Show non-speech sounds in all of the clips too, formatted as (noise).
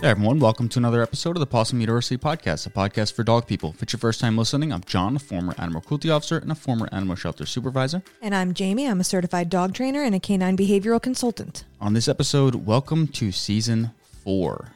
Hey everyone, welcome to another episode of the Pawsome University Podcast, a podcast for dog people. If it's your first time listening, I'm John, a former animal cruelty officer and a former animal shelter supervisor. And I'm Jamie. I'm a certified dog trainer and a canine behavioral consultant. On this episode, welcome to season four.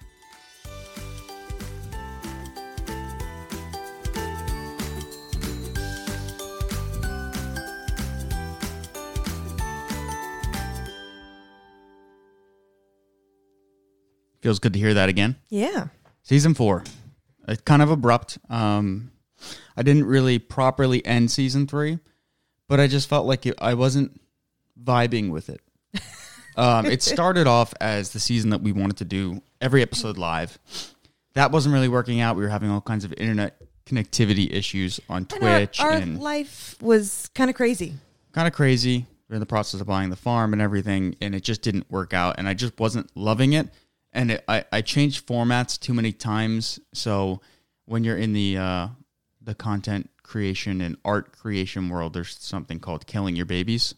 Feels good to hear that again. Yeah. Season four, it's kind of abrupt. Um, I didn't really properly end season three, but I just felt like it, I wasn't vibing with it. (laughs) Um, it started off as the season that we wanted to do every episode live. That wasn't really working out. We were having all kinds of internet connectivity issues on And our- Twitch our, and life was kind of crazy. kind of crazy. We're in the process of buying the farm and everything, and it just didn't work out. And I just wasn't loving it. And it, I, I changed formats too many times. So when you're in the uh, the content creation and art creation world, there's something called killing your babies.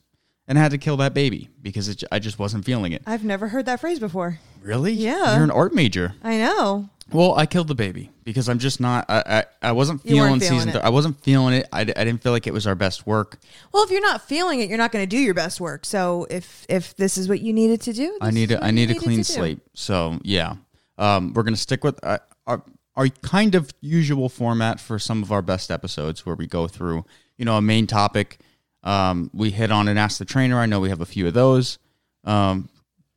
And I had to kill that baby because it, I just wasn't feeling it. I've never heard that phrase before. Really? Yeah. You're an art major. I know. Well, I killed the baby because I'm just not. I I, I wasn't You weren't feeling feeling season. it. Th- I wasn't feeling it. I, I didn't feel like it was our best work. Well, if you're not feeling it, you're not going to do your best work. So if if this is what you needed to do, I this need is a, what I you need a needed clean do. slate. So yeah, um, we're gonna stick with uh, our our kind of usual format for some of our best episodes, where we go through you know a main topic. Um, we hit on and ask the trainer. I know we have a few of those. Um,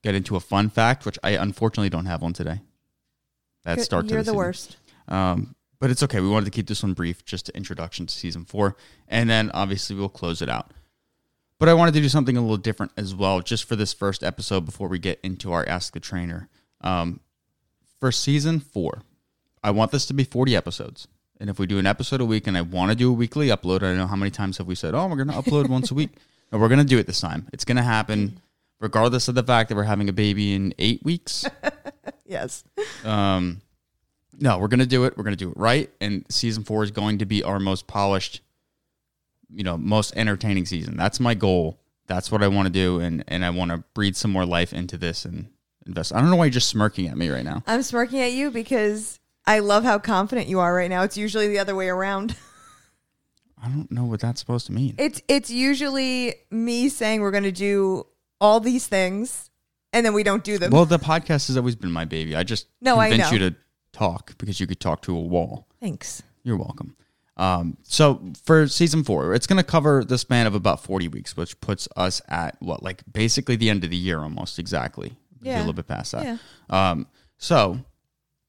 get into a fun fact, which I unfortunately don't have one today. That start to You're the the worst. Um, but it's okay. We wanted to keep this one brief, just an introduction to season four, and then obviously we'll close it out. But I wanted to do something a little different as well, just for this first episode before we get into our Ask the Trainer. Um, for season four, I want this to be 40 episodes. And if we do an episode a week and I want to do a weekly upload, I don't know how many times have we said, oh, we're going to upload once a week. (laughs) No, we're going to do it this time. It's going to happen regardless of the fact that we're having a baby in eight weeks. (laughs) Yes. Um, no, we're gonna do it. We're gonna do it right, and season four is going to be our most polished, you know, most entertaining season. That's my goal. That's what I want to do, and and I want to breathe some more life into this and invest. I don't know why you're just smirking at me right now. I'm smirking at you because I love how confident you are right now. It's usually the other way around. (laughs) I don't know what that's supposed to mean. It's it's usually me saying we're going to do all these things and then we don't do them. Well, the podcast has always been my baby. I just No, I know. you to talk because you could talk to a wall. Thanks. You're welcome. Um, so for season four, it's going to cover the span of about 40 weeks, which puts us at what, like basically the end of the year almost exactly. Maybe Yeah. A little bit past that. Yeah. Um, so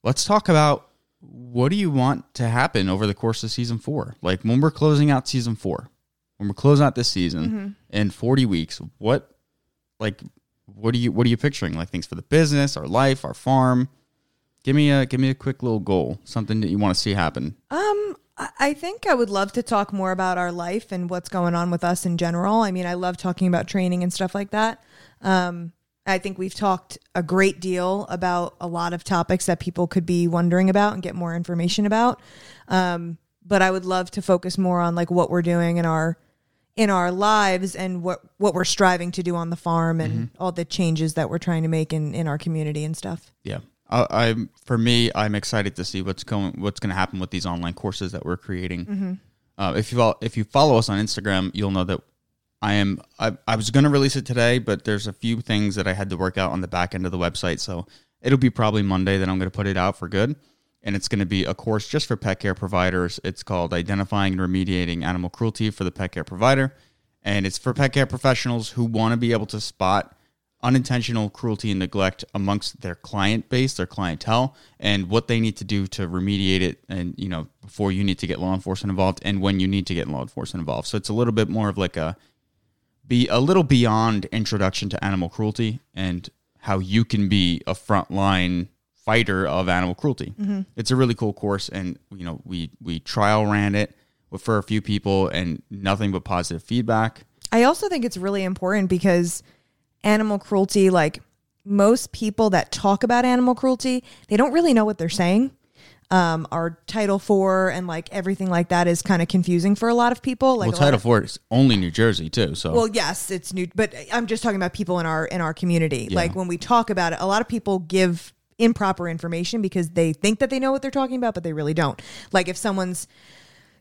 let's talk about what do you want to happen over the course of season four? Like when we're closing out season four, when we're closing out this season Mm-hmm. in 40 weeks, what, like, what are you, what are you picturing? Like things for the business, our life, our farm? Give me a, give me a quick little goal, something that you want to see happen. Um, I think I would love to talk more about our life and what's going on with us in general. I mean, I love talking about training and stuff like that. Um, I think we've talked a great deal about a lot of topics that people could be wondering about and get more information about. Um, but I would love to focus more on like what we're doing in our in our lives and what what we're striving to do on the farm and all the changes that we're trying to make in in our community and stuff. Yeah, I, I'm for me. I'm excited to see what's going what's going to happen with these online courses that we're creating. Uh, if you fol- if you follow us on Instagram, you'll know that I am. I, I was going to release it today, but there's a few things that I had to work out on the back end of the website, so it'll be probably Monday that I'm going to put it out for good. And it's going to be a course just for pet care providers. It's called Identifying and Remediating Animal Cruelty for the Pet Care Provider. And it's for pet care professionals who want to be able to spot unintentional cruelty and neglect amongst their client base, their clientele, and what they need to do to remediate it. And, you know, before you need to get law enforcement involved and when you need to get law enforcement involved. So it's a little bit more of like a, be a little beyond introduction to animal cruelty and how you can be a frontline fighter of animal cruelty. It's a really cool course, and you know we we trial ran it for a few people, and nothing but positive feedback. I also think it's really important because animal cruelty, like most people that talk about animal cruelty, they don't really know what they're saying. Um, our Title IV and like everything like that is kind of confusing for a lot of people. Like well, Title Four is only New Jersey too, so well, yes, it's new, but I'm just talking about people in our in our community. Like when we talk about it, a lot of people give improper information because they think that they know what they're talking about, but they really don't. Like if someone's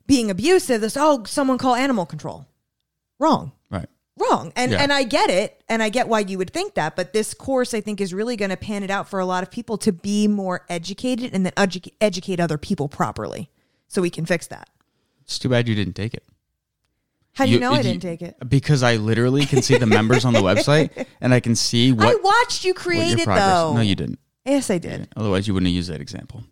being abusive, this oh, someone call animal control. Wrong. Right. Wrong. And Yeah. and I get it, and I get why you would think that, but this course I think is really going to pan it out for a lot of people to be more educated and then edu- educate other people properly, so we can fix that. It's too bad you didn't take it. How do you, You- know I didn't take it? Because I literally can see the members on the (laughs) website and I can see what I watched you create your it though. No, you didn't. Yes, I did. Otherwise, you wouldn't have used that example.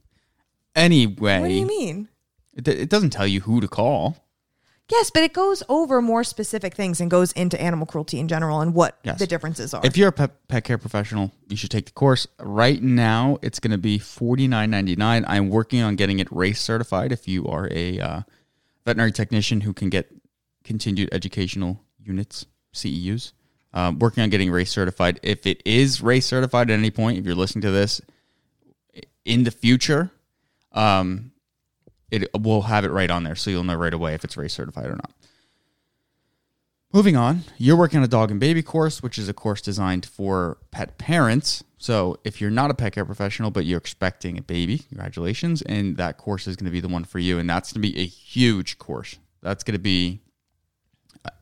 Anyway, What do you mean? It, it doesn't tell you who to call. Yes, but it goes over more specific things and goes into animal cruelty in general and what Yes. the differences are. If you're a pet, pet care professional, you should take the course. Right now, it's going to be forty nine ninety nine. I'm working on getting it RACE certified. If you are a uh, veterinary technician who can get continued educational units (CEUs), um, working on getting RACE certified. If it is RACE certified at any point, if you're listening to this in the future, um, it we'll have it right on there, so you'll know right away if it's RACE certified or not. Moving on, you're working on a dog and baby course, which is a course designed for pet parents. So if you're not a pet care professional, but you're expecting a baby, congratulations. And that course is going to be the one for you. And that's going to be a huge course. That's going to be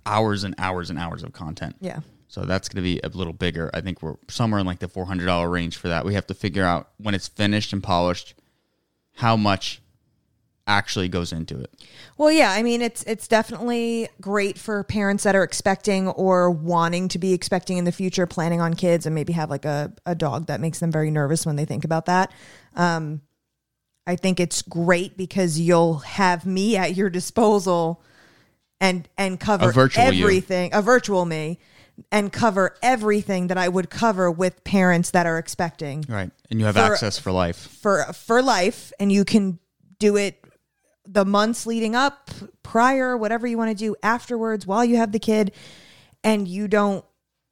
hours and hours and hours of content. yeah. So that's going to be a little bigger. I think we're somewhere in like the $400 range for that. We have to figure out when it's finished and polished how much actually goes into it. Well, yeah, I mean it's it's definitely great for parents that are expecting or wanting to be expecting in the future, planning on kids, and maybe have like a, a dog that makes them very nervous when they think about that. Um, I think it's great because you'll have me at your disposal and and cover virtual you. everything, a virtual me, and cover everything that I would cover with parents that are expecting Right. And you have For- access for life. for for life and you can do it the months leading up prior whatever you want to do afterwards while you have the kid and you don't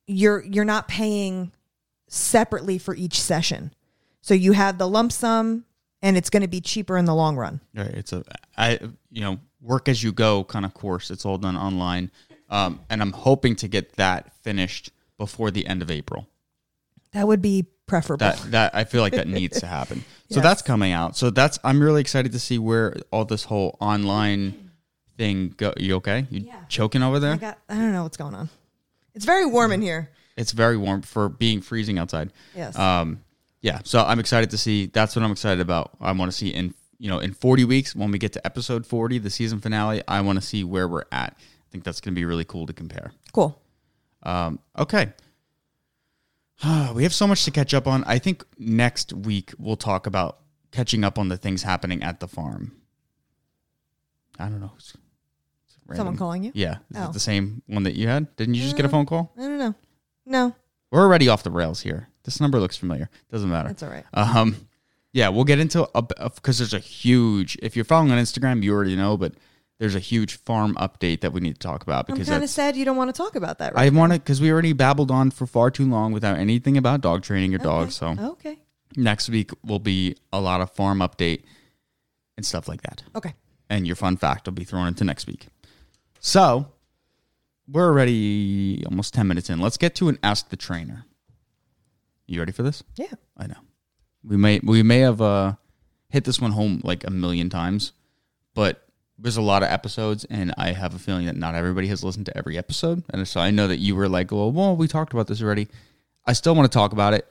you're you're not paying separately for each session so you have the lump sum and it's going to be cheaper in the long run Right. It's a I you know work as you go kind of course. It's all done online, um, and I'm hoping to get that finished before the end of April. that would be preferable That that I feel like that (laughs) needs to happen. So that's coming out. So that's I'm really excited to see where all this whole online thing go. You okay? You Yeah. choking over there? I got I don't know what's going on it's very warm in here It's very warm for being freezing outside. yes Um, yeah, so I'm excited to see. That's what I'm excited about. I want to see in you know in 40 weeks when we get to episode 40, the season finale. I want to see where we're at. I think that's going to be really cool to compare. cool Um, okay, (sighs) we have so much to catch up on. I think next week we'll talk about catching up on the things happening at the farm. I don't know. It's- it's someone calling you Yeah, is Oh. it the same one that you had? Didn't you just get a phone call? i don't know no We're already off the rails here. This number looks familiar. Doesn't matter. that's all right Um, yeah, we'll get into a because there's a huge. If you're following on Instagram, you already know, but there's a huge farm update that we need to talk about i'm because kind of sad you don't want to talk about that right I want to because we already babbled on for far too long without anything about dog training or dogs. So okay next week will be a lot of farm update and stuff like that. okay And your fun fact will be thrown into next week. So we're already almost ten minutes in. Let's get to an ask the trainer. You ready for this? yeah I know. We may we may have uh, hit this one home like a million times, but there's a lot of episodes, and I have a feeling that not everybody has listened to every episode. And so I know that you were like, "Well, well, we talked about this already." I still want to talk about it.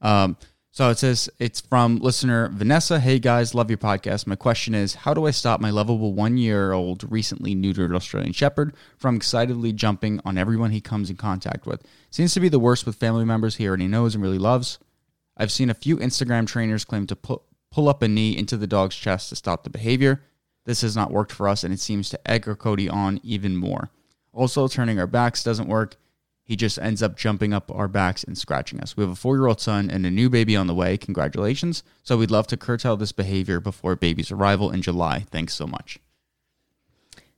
Um, so it says it's from listener Vanessa. Hey guys, love your podcast. My question is, how do I stop my lovable one-year-old recently neutered Australian Shepherd from excitedly jumping on everyone he comes in contact with? Seems to be the worst with family members he already knows and really loves. I've seen a few Instagram trainers claim to pu- pull up a knee into the dog's chest to stop the behavior. This has not worked for us, and it seems to egg Cody on even more. Also, turning our backs doesn't work. He just ends up jumping up our backs and scratching us. We have a four year old son and a new baby on the way. Congratulations. So, we'd love to curtail this behavior before baby's arrival in July. Thanks so much.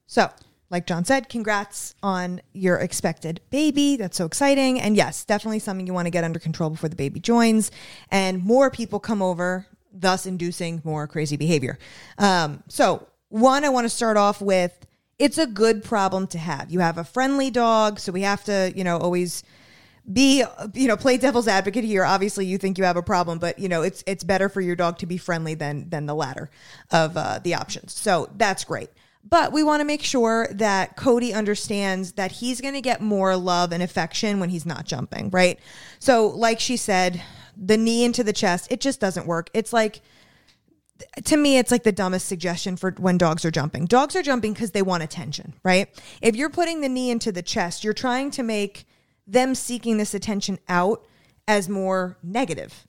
So, like John said, congrats on your expected baby. That's so exciting. And yes, definitely something you want to get under control before the baby joins and more people come over, thus inducing more crazy behavior. Um, so, one, I want to start off with it's a good problem to have. You have a friendly dog, so we have to, you know, always be you know play devil's advocate here obviously you think you have a problem but you know it's it's better for your dog to be friendly than than the latter of uh, the options so that's great but we want to make sure that Cody understands that he's going to get more love and affection when he's not jumping, right? So, like she said, the knee into the chest, it just doesn't work. It's like, to me, it's like the dumbest suggestion for when dogs are jumping. Dogs are jumping because they want attention, right? If you're putting the knee into the chest, you're trying to make them seeking this attention out as more negative.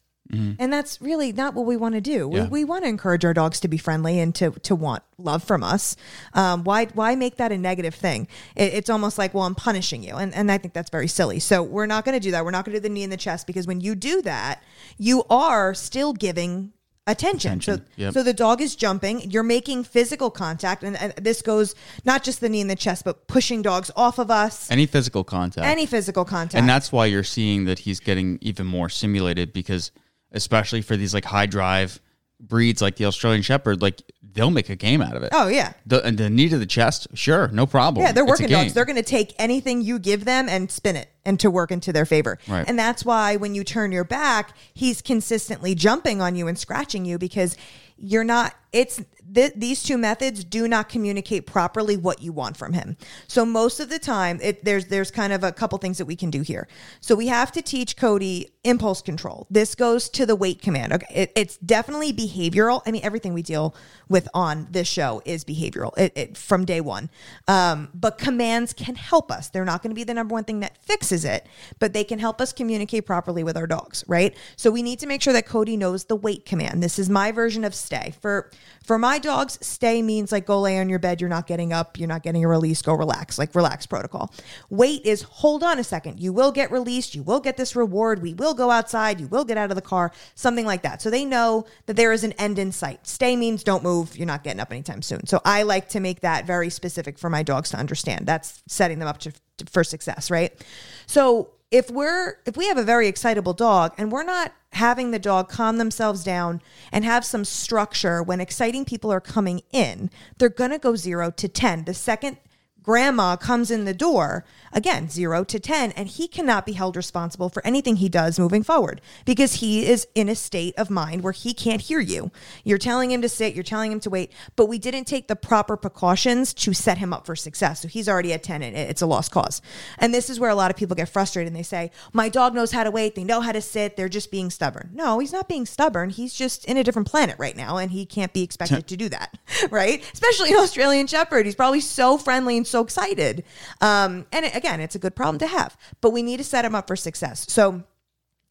And that's really not what we want to do. Yeah. We, we want to encourage our dogs to be friendly and to to want love from us. Um, why why make that a negative thing? It, it's almost like, well, I'm punishing you, and and I think that's very silly. So we're not going to do that. We're not going to do the knee in the chest because when you do that, you are still giving attention. So, yep. so the dog is jumping. You're making physical contact, and, and this goes not just the knee in the chest, but pushing dogs off of us. Any physical contact. Any physical contact. and that's why you're seeing that he's getting even more simulated because especially for these like high drive breeds like the Australian Shepherd, like they'll make a game out of it. oh yeah. The, and the knee to the chest, sure, no problem. Yeah, they're working dogs. They're going to take anything you give them and spin it and to work into their favor. Right. And that's why when you turn your back, he's consistently jumping on you and scratching you because you're not it's th- these two methods do not communicate properly what you want from him. So most of the time, it, there's there's kind of a couple things that we can do here. So we have to teach Cody impulse control. This goes to the wait command. Okay, it, it's definitely behavioral. I mean, everything we deal with on this show is behavioral it, it, from day one. Um, but commands can help us. They're not going to be the number one thing that fixes it, but they can help us communicate properly with our dogs, right? So we need to make sure that Cody knows the wait command. This is my version of stay. For for my dogs, stay means like go lay on your bed, you're not getting up, you're not getting a release, go relax, like relax protocol. Wait is hold on a second. You will get released, you will get this reward, we will go outside, you will get out of the car, something like that. So they know that there is an end in sight. Stay means don't move, you're not getting up anytime soon. So I like to make that very specific for my dogs to understand. That's setting them up to, for success, right? So if we're if we have a very excitable dog and we're not having the dog calm themselves down and have some structure when exciting people are coming in, they're going to go 0 to 10. The second grandma comes in the door, again, 0 to 10, and he cannot be held responsible for anything he does moving forward because he is in a state of mind where he can't hear you. You're telling him to sit, you're telling him to wait, but we didn't take the proper precautions to set him up for success. So he's already at 10 and it's a lost cause. And this is where a lot of people get frustrated and they say, My dog knows how to wait, they know how to sit, they're just being stubborn. No, he's not being stubborn. He's just in a different planet right now and he can't be expected to do that, (laughs) right? Especially an Australian Shepherd. He's probably so friendly and so excited. Um, and again, it's a good problem to have, but we need to set them up for success. So,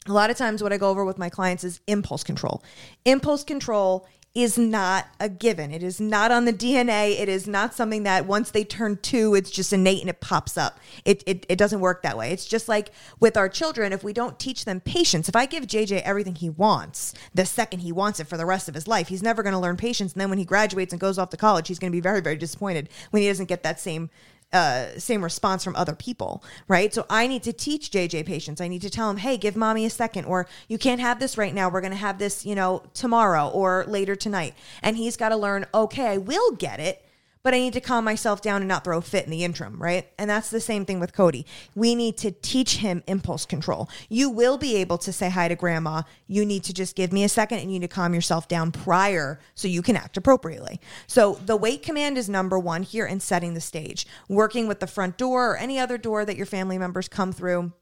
a lot of times what I go over with my clients is impulse control. Impulse control is not a given. It is not on the DNA. It is not something that once they turn two, it's just innate and it pops up. It, it, it doesn't work that way. It's just like with our children, if we don't teach them patience, if I give JJ everything he wants, the second he wants it for the rest of his life, he's never going to learn patience. And then when he graduates and goes off to college, he's going to be very, very disappointed when he doesn't get that same uh, same response from other people, right? So I need to teach JJ patience. I need to tell him, hey, give mommy a second, or you can't have this right now. We're going to have this, you know, tomorrow or later tonight. And he's got to learn, okay, I will get it, but I need to calm myself down and not throw a fit in the interim, right? And that's the same thing with Cody. We need to teach him impulse control. You will be able to say hi to grandma. You need to just give me a second and you need to calm yourself down prior so you can act appropriately. So the wait command is number one here in setting the stage. Working with the front door or any other door that your family members come through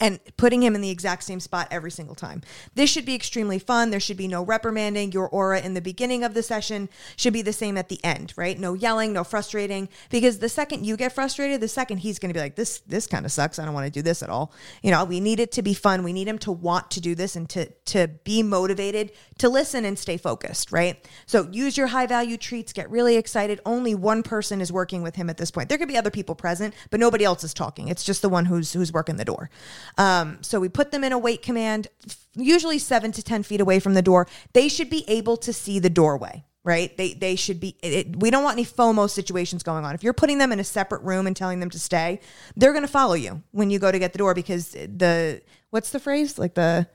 and putting him in the exact same spot every single time. This should be extremely fun. There should be no reprimanding. Your aura in the beginning of the session should be the same at the end, right? No yelling, no frustrating because the second you get frustrated, the second he's going to be like this this kind of sucks. I don't want to do this at all. You know, we need it to be fun. We need him to want to do this and to to be motivated to listen and stay focused, right? So use your high value treats, get really excited. Only one person is working with him at this point. There could be other people present, but nobody else is talking. It's just the one who's who's working the door. Um, so we put them in a wait command, usually seven to 10 feet away from the door. They should be able to see the doorway, right? They, they should be, it, we don't want any FOMO situations going on. If you're putting them in a separate room and telling them to stay, they're going to follow you when you go to get the door because the, what's the phrase? Like the,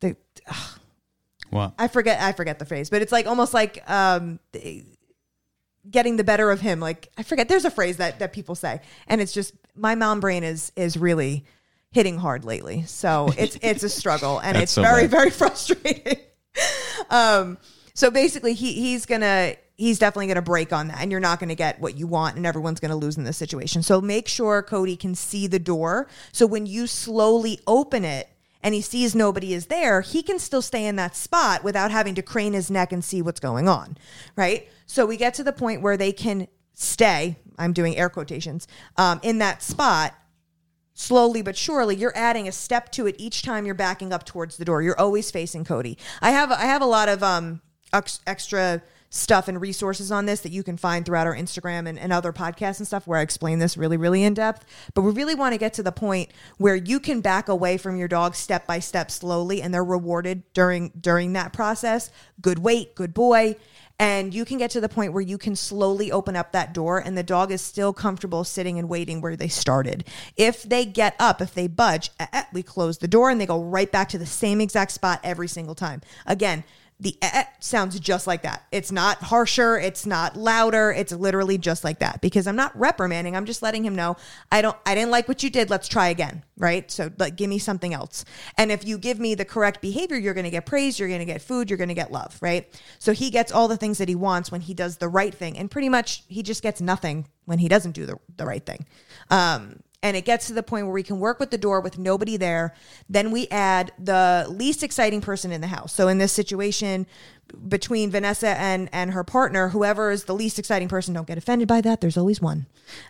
the, ugh, What? I forget, I forget the phrase, but it's like almost like, um, getting the better of him. Like I forget, there's a phrase that, that people say and it's just, my mom brain is, is really, hitting hard lately. So it's it's a struggle and it's so very bad. very (laughs) frustrating. um so basically he he's going to he's definitely going to break on that and you're not going to get what you want and everyone's going to lose in this situation. So make sure Cody can see the door so when you slowly open it and he sees nobody is there, he can still stay in that spot without having to crane his neck and see what's going on, right? So we get to the point where they can stay, I'm doing air quotations, um, in that spot slowly but surely you're adding a step to it each time you're backing up towards the door. You're always facing cody. I have i have a lot of um ex- extra stuff and resources on this that you can find throughout our instagram and, and other podcasts and stuff where i explain this really really in depth. But we really want to get to the point where you can back away from your dog step by step slowly and they're rewarded during during that process. Good wait good boy and you can get to the point where you can slowly open up that door and the dog is still comfortable sitting and waiting where they started. If they get up, if they budge, eh, eh, we close the door and they go right back to the same exact spot every single time. Again, the eh, eh sounds just like that. It's not harsher, it's not louder, it's literally just like that because I'm not reprimanding, I'm just letting him know I don't I didn't like what you did, let's try again, right? So like give me something else. And if you give me the correct behavior, you're going to get praise, you're going to get food, you're going to get love, right? So he gets all the things that he wants when he does the right thing and pretty much he just gets nothing when he doesn't do the, the right thing. Um and it gets to the point where we can work with the door with nobody there. Then we add the least exciting person in the house. So in this situation, between Vanessa and and her partner, whoever is the least exciting person, don't get offended by that. There's always one,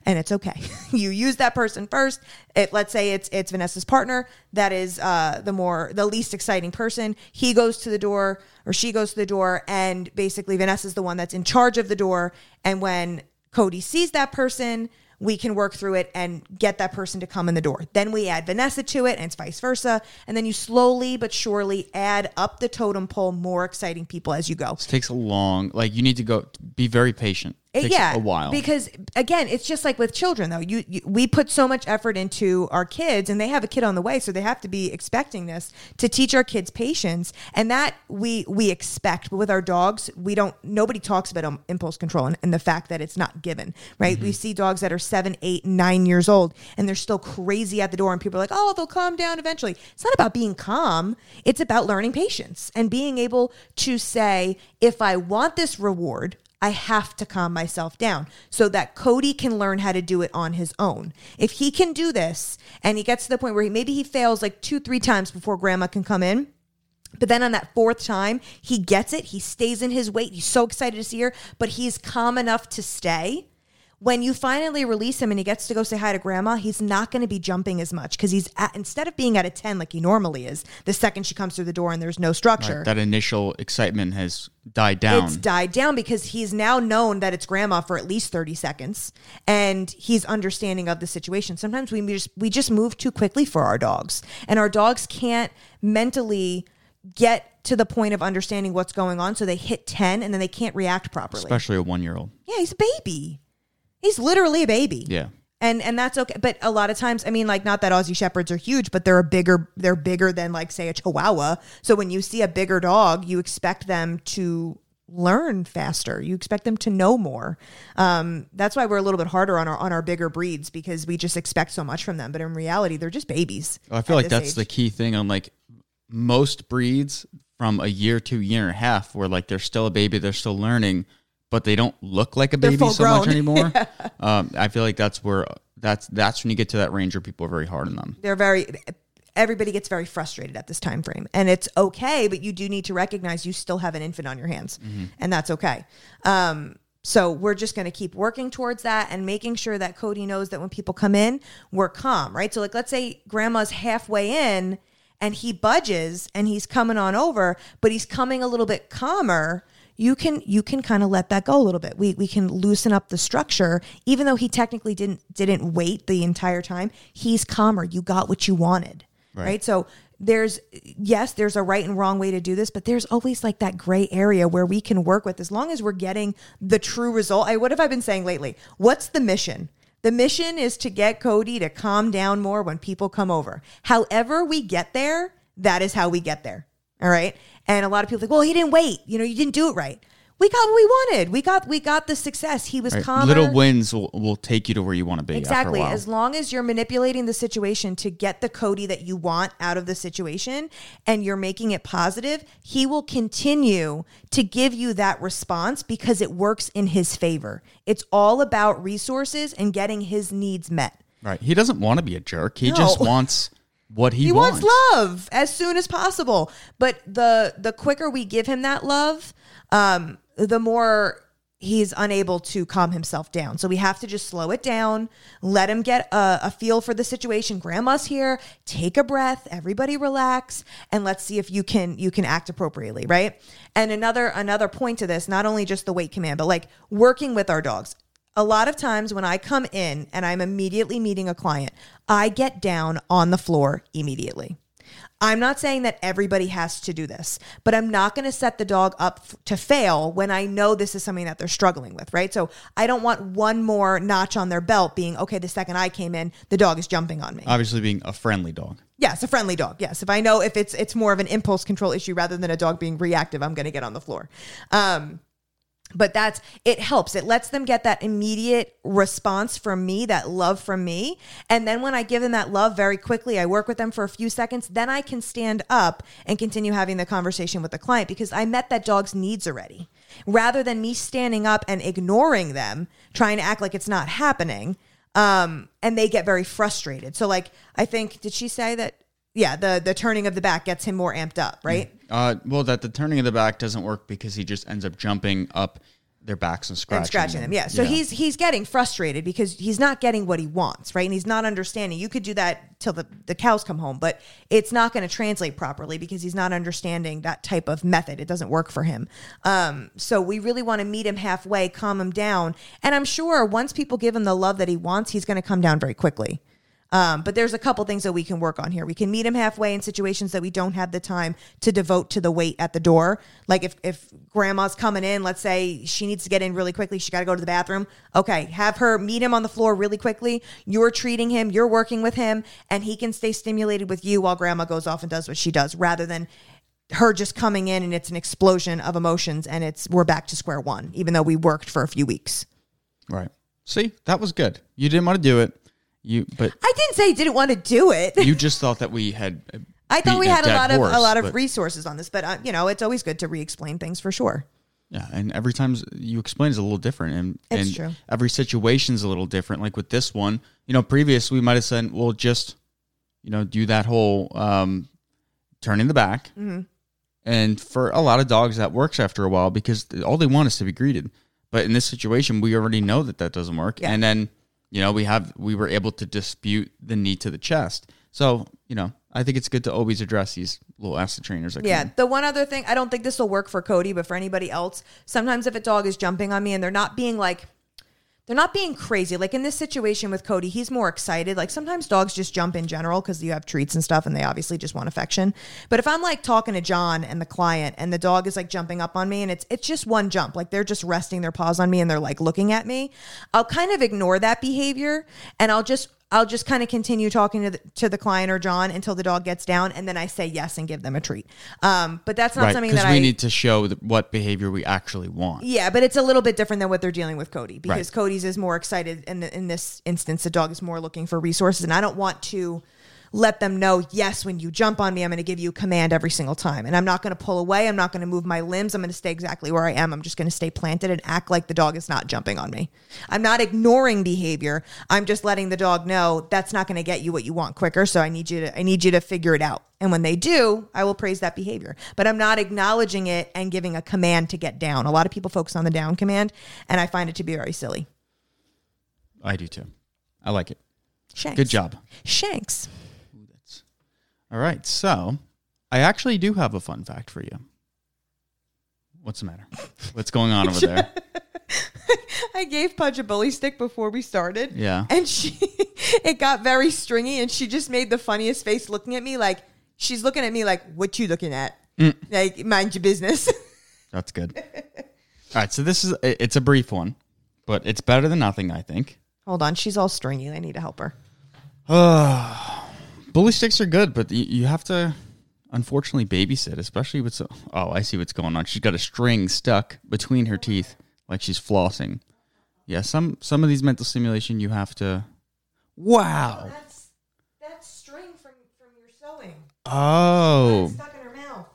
and it's okay. (laughs) you use that person first. It let's say it's it's Vanessa's partner that is uh, the more the least exciting person. He goes to the door or she goes to the door, and basically Vanessa's the one that's in charge of the door. And when Cody sees that person, we can work through it and get that person to come in the door. Then we add Vanessa to it, and it's vice versa. And then you slowly but surely add up the totem pole more exciting people as you go. This takes a long. Like you need to go. Be very patient. It takes yeah, a while. because again, it's just like with children though. You, you we put so much effort into our kids, and they have a kid on the way, so they have to be expecting this to teach our kids patience, and that we we expect. But with our dogs, we don't. Nobody talks about um, impulse control and, and the fact that it's not given. Right? Mm-hmm. We see dogs that are seven, eight, nine years old, and they're still crazy at the door, and people are like, "Oh, they'll calm down eventually." It's not about being calm. It's about learning patience and being able to say, "If I want this reward." I have to calm myself down so that Cody can learn how to do it on his own. If he can do this and he gets to the point where he, maybe he fails like two, three times before grandma can come in, but then on that fourth time, he gets it. He stays in his wait. He's so excited to see her, but he's calm enough to stay. When you finally release him and he gets to go say hi to grandma, he's not going to be jumping as much because he's at, instead of being at a 10 like he normally is, the second she comes through the door and there's no structure. that initial excitement has died down. It's died down because he's now known that it's grandma for at least 30 seconds and he's understanding of the situation. Sometimes we just we just move too quickly for our dogs and our dogs can't mentally get to the point of understanding what's going on so they hit 10 and then they can't react properly. especially a one year old. yeah, he's a baby. He's literally a baby. Yeah. And and that's okay. But a lot of times, I mean, like not that Aussie Shepherds are huge, but they're a bigger they're bigger than like say a Chihuahua. So when you see a bigger dog, you expect them to learn faster. You expect them to know more. Um, that's why we're a little bit harder on our on our bigger breeds because we just expect so much from them. But in reality, they're just babies. I feel like that's the key thing on like most breeds from a year to year and a half where like they're still a baby, they're still learning, but they don't look like a They're baby so much grown. (laughs) anymore. um, I feel like that's where that's that's when you get to that range where people are very hard on them. they're very everybody gets very frustrated at this time frame and it's okay but you do need to recognize you still have an infant on your hands and that's okay um, so we're just going to keep working towards that and making sure that cody knows that when people come in we're calm right so like let's say grandma's halfway in and he budges and he's coming on over but he's coming a little bit calmer you can you can kind of let that go a little bit. We we can loosen up the structure, even though he technically didn't didn't wait the entire time. He's calmer. You got what you wanted, right? So there's yes, there's a right and wrong way to do this, but there's always like that gray area where we can work with as long as we're getting the true result. I what have I been saying lately? What's the mission? The mission is to get Cody to calm down more when people come over. However we get there, that is how we get there. All right. And a lot of people think, well, he didn't wait. You know, you didn't do it right. we got what we wanted. We got we got the success. He was Right. calmer. Little wins will, will take you to where you want to be. Exactly. After a while. As long as you're manipulating the situation to get the Cody that you want out of the situation and you're making it positive, he will continue to give you that response because it works in his favor. It's all about resources and getting his needs met. right. He doesn't want to be a jerk. He No. just (laughs) wants what he, He wants. wants love as soon as possible. But the the quicker we give him that love, um, the more he's unable to calm himself down. So we have to just slow it down, let him get a, a feel for the situation. Grandma's here. Take a breath. Everybody relax, and let's see if you can you can act appropriately, right? And another another point to this, not only just the wait command, but like working with our dogs a lot of times when I come in and I'm immediately meeting a client, I get down on the floor immediately. I'm not saying that everybody has to do this, but I'm not going to set the dog up f- to fail when I know this is something that they're struggling with, right? So I don't want one more notch on their belt being, okay, the second I came in, the dog is jumping on me. Obviously, being a friendly dog. Yes, a friendly dog. Yes, if I know if it's it's more of an impulse control issue rather than a dog being reactive, I'm going to get on the floor. Um, but that's it helps. It lets them get that immediate response from me, that love from me, and then when I give them that love very quickly, I work with them for a few seconds. Then I can stand up and continue having the conversation with the client because I met that dog's needs already. Rather than me standing up and ignoring them, trying to act like it's not happening um, and they get very frustrated. So, like, I think did she say that? Yeah, the the turning of the back gets him more amped up, right? Uh, well, that the turning of the back doesn't work because he just ends up jumping up their backs and scratching, and scratching them. Yeah. So he's he's getting frustrated because he's not getting what he wants, right? And he's not understanding. You could do that till the, the cows come home, but it's not going to translate properly because he's not understanding that type of method. It doesn't work for him. Um, so we really want to meet him halfway, calm him down. And I'm sure once people give him the love that he wants, he's going to come down very quickly. Um, but there's a couple things that we can work on here. We can meet him halfway in situations that we don't have the time to devote to the wait at the door. Like if, if grandma's coming in, let's say she needs to get in really quickly, she got to go to the bathroom. Okay, have her meet him on the floor really quickly. You're treating him, you're working with him, and he can stay stimulated with you while grandma goes off and does what she does rather than her just coming in and it's an explosion of emotions and it's we're back to square one, even though we worked for a few weeks. right. See, that was good. You didn't want to do it. You, but I didn't say I didn't want to do it. you just thought that we had. (laughs) I thought we had a lot of a lot of resources on this, but uh, you know, it's always good to re-explain things for sure. Yeah, and every time you explain is a little different, and It's and true. every situation's a little different. Like with this one, you know, previous we might have said, well, just you know, do that whole um, turning the back, Mm-hmm. and for a lot of dogs that works after a while because all they want is to be greeted. But in this situation, we already know that that doesn't work, Yeah. and then you know we have we were able to dispute the knee to the chest. So you know, I think it's good to always address these little acid trainers. That Yeah. The one other thing, I don't think this will work for Cody, but for anybody else, sometimes if a dog is jumping on me and they're not being like, they're not being crazy. Like in this situation with Cody, he's more excited. Like sometimes dogs just jump in general because you have treats and stuff and they obviously just want affection. But if I'm like talking to John and the client and the dog is like jumping up on me and it's it's just one jump, like they're just resting their paws on me and they're like looking at me, I'll kind of ignore that behavior and I'll just I'll just kind of continue talking to the, to the client or John until the dog gets down, and then I say yes and give them a treat. Um, but that's not right? something Because that we I need to show what behavior we actually want. yeah, but it's a little bit different than what they're dealing with Cody because Right. Cody's is more excited in in this instance. The dog is more looking for resources, and I don't want to let them know. Yes, when you jump on me, I'm going to give you a command every single time, and I'm not going to pull away. I'm not going to move my limbs. I'm going to stay exactly where I am. I'm just going to stay planted and act like the dog is not jumping on me. I'm not ignoring behavior. I'm just letting the dog know that's not going to get you what you want quicker. So I need you to I need you to figure it out. And when they do, I will praise that behavior. But I'm not acknowledging it and giving a command to get down. A lot of people focus on the down command, and I find it to be very silly. I do too. I like it. Shanks. Good job. Shanks. All right. So I actually do have a fun fact for you. What's the matter? What's going on over there? (laughs) I gave Pudge a bully stick before we started. Yeah. And she (laughs) it got very stringy and she just made the funniest face looking at me like she's looking at me like, What you looking at? Mm. Like, mind your business. (laughs) That's good. All right. So this is it's a brief one, but it's better than nothing, I think. Hold on, she's all stringy. I need to help her. (sighs) (sighs) Bully sticks are good, but you, you have to unfortunately babysit, especially with so. Oh, I see what's going on. She's got a string stuck between her teeth, like she's flossing. Yeah, some some of these mental stimulation you have to. Wow. That's that's string from from your sewing. Oh, Stuck in her mouth.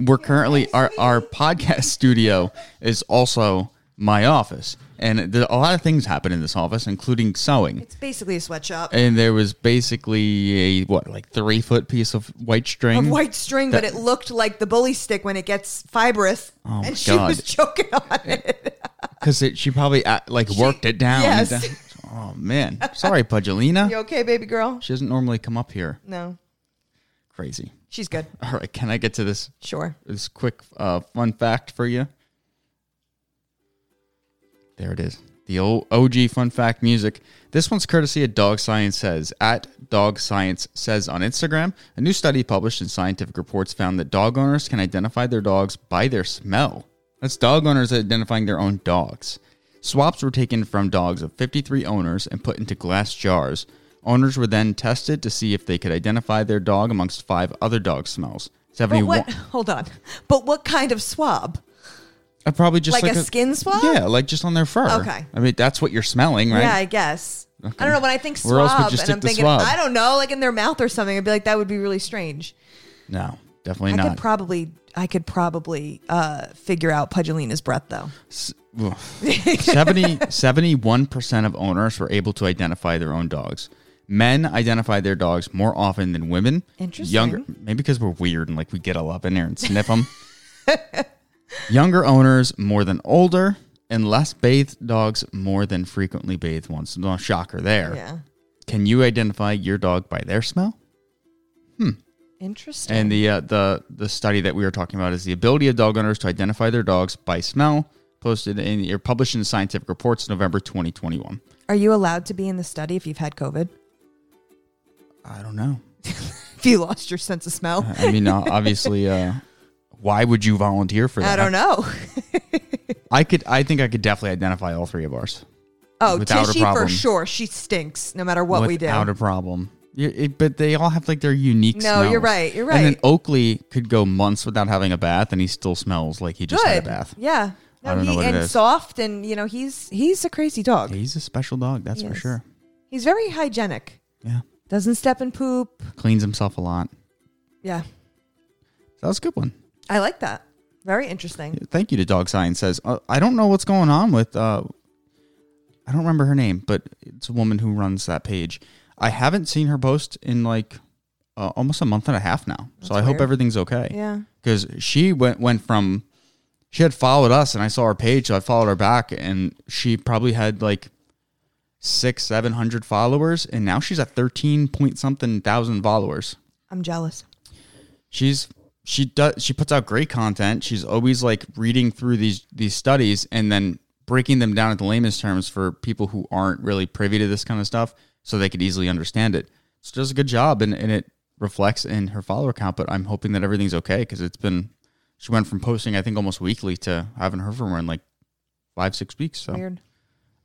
we're currently our our podcast studio is also my office, and there, a lot of things happen in this office, including sewing. It's basically a sweatshop. And there was basically a what, like three foot piece of white string. Of white string, but it looked like the bully stick when it gets fibrous, Oh my and she God. was choking on it. (laughs) because she probably uh, like worked it down. yes. down. (laughs) Oh man, sorry, Pudgelina. (laughs) You okay, baby girl? She doesn't normally come up here. No, Crazy. she's good. All right, can I get to this Sure. this quick uh, fun fact for you? There it is. The old OG fun fact music. This one's courtesy of Dog Science Says at Dog Science Says on Instagram. A new study published in Scientific Reports found that dog owners can identify their dogs by their smell. That's dog owners identifying their own dogs. Swaps were taken from dogs of 53 owners and put into glass jars. Owners were then tested to see if they could identify their dog amongst five other dog smells. But 71 what? (laughs) Hold on. But what kind of swab? Uh, probably just Like, like, a, skin swab? Yeah, like just on their fur. Okay. I mean, that's what you're smelling, right? Yeah, I guess. I don't know. When I think Where else would swab, and I'm thinking, swab? I don't know, like in their mouth or something, I'd be like, that would be really strange. No, definitely I not. could probably, I could probably uh, figure out Pudgelina's breath though. 70, 71% of owners were able to identify their own dogs. Men identify their dogs more often than women. Interesting. Younger, maybe because we're weird and like we get all up in there and sniff them. (laughs) Younger owners more than older, and less bathed dogs more than frequently bathed ones. No shocker there. Yeah. Can you identify your dog by their smell? Hmm. Interesting. And the uh, the the study that we were talking about is the ability of dog owners to identify their dogs by smell. Posted in or published in Scientific Reports, November 2021. Are you allowed to be in the study if you've had COVID? I don't know. (laughs) If you lost your sense of smell? I mean, uh, obviously, uh, why would you volunteer for that? I don't know. (laughs) I could. I think I could definitely identify all three of ours Oh, Without Tishi for sure. She stinks no matter what we do. without a problem. It- but they all have like their unique. No, you're right, you're right. And then. Oaklee could go months without having a bath, and he still smells like he just Good. had a bath. Yeah. I don't know what it and is. soft, and you know he's he's a crazy dog. He's a special dog, that's for Yes. sure. He's very hygienic. Yeah, Doesn't step in poop. cleans himself a lot. Yeah, That was a good one. I like that. Very interesting. Thank you to Dog Science says. Uh, I don't know what's going on with. Uh, I don't remember her name, but it's a woman who runs that page. I haven't seen her post in like uh, almost a month and a half now. so I hope everything's okay. Yeah. because she went went from she had followed us and I saw her page, so I followed her back, and she probably had like six, seven hundred followers, and now she's at thirteen point something thousand followers. I'm jealous. She's she does she puts out great content. She's always like reading through these these studies and then breaking them down into layman's terms for people who aren't really privy to this kind of stuff, so they could easily understand it. She does a good job, and, and it reflects in her follower count. But I'm hoping that everything's okay because it's been she went from posting I think almost weekly to haven't heard from her in like five six weeks. So, Weird.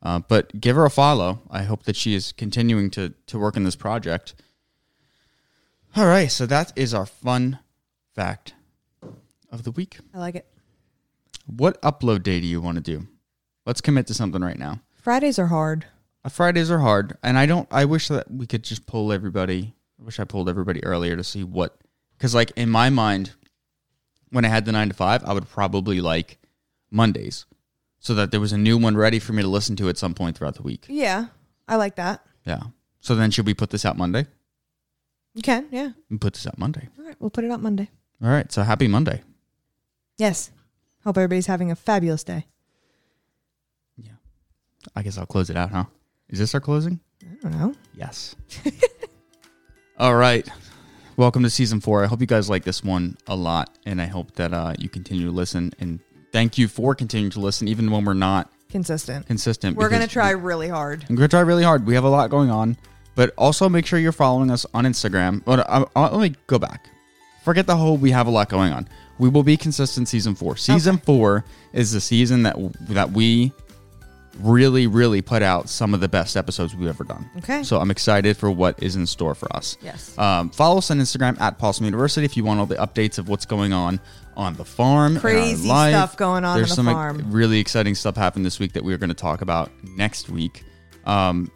uh, but give her a follow. I hope that she is continuing to to work in this project. All right, so that is our fun fact of the week. I like it. What upload day do you want to do? Let's commit to something right now. Fridays are hard. Uh, Fridays are hard, and I don't. I wish that we could just pull everybody. I wish I pulled everybody earlier to see what, because like in my mind, when I had the nine to five, I would probably like Mondays, so that there was a new one ready for me to listen to at some point throughout the week. Yeah, I like that. Yeah. So then, should we put this out Monday? You can. Yeah. We put this out Monday. All right. We'll put it up Monday. All right. So happy Monday. Yes. Hope everybody's having a fabulous day. Yeah. I guess I'll close it out, huh? Is this our closing? I don't know. Yes. (laughs) All right. Welcome to season four. I hope you guys like this one a lot, and I hope that uh, you continue to listen. And thank you for continuing to listen, even when we're not Consistent. consistent. We're gonna try really hard. I'm gonna try really hard. We have a lot going on, but also make sure you're following us on Instagram. But uh, uh, let me go back. Forget the whole. We have a lot going on. We will be consistent. Season four. Season four is the season that that we really, really put out some of the best episodes we've ever done. Okay. So I'm excited for what is in store for us. Yes. Um, follow us on Instagram at Pawsome University if you want all the updates of what's going on on the farm. Crazy stuff going on on There's the some farm. really exciting stuff happened this week that we're going to talk about next week. Um,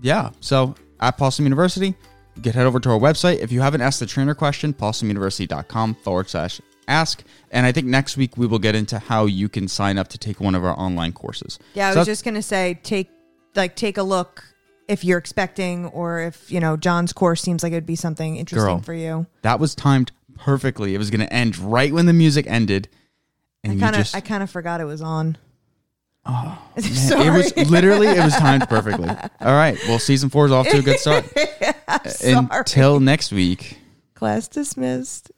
yeah. So at Pawsome University, you can head over to our website. If you haven't asked the trainer question, pawsomeuniversity.com forward slash ask. And I think next week we will get into how you can sign up to take one of our online courses. Yeah, I So was just gonna say take like take a look if you're expecting or if you know John's course seems like it'd be something interesting Girl. for you. that was timed perfectly. It was going to end right when the music ended. And I kind of just, I kind of forgot it was on. Uh-huh. (laughs) Man, Sorry. It was literally it was timed perfectly. (laughs) All right. Well, season four is off to a good start. (laughs) Until next week. Class dismissed.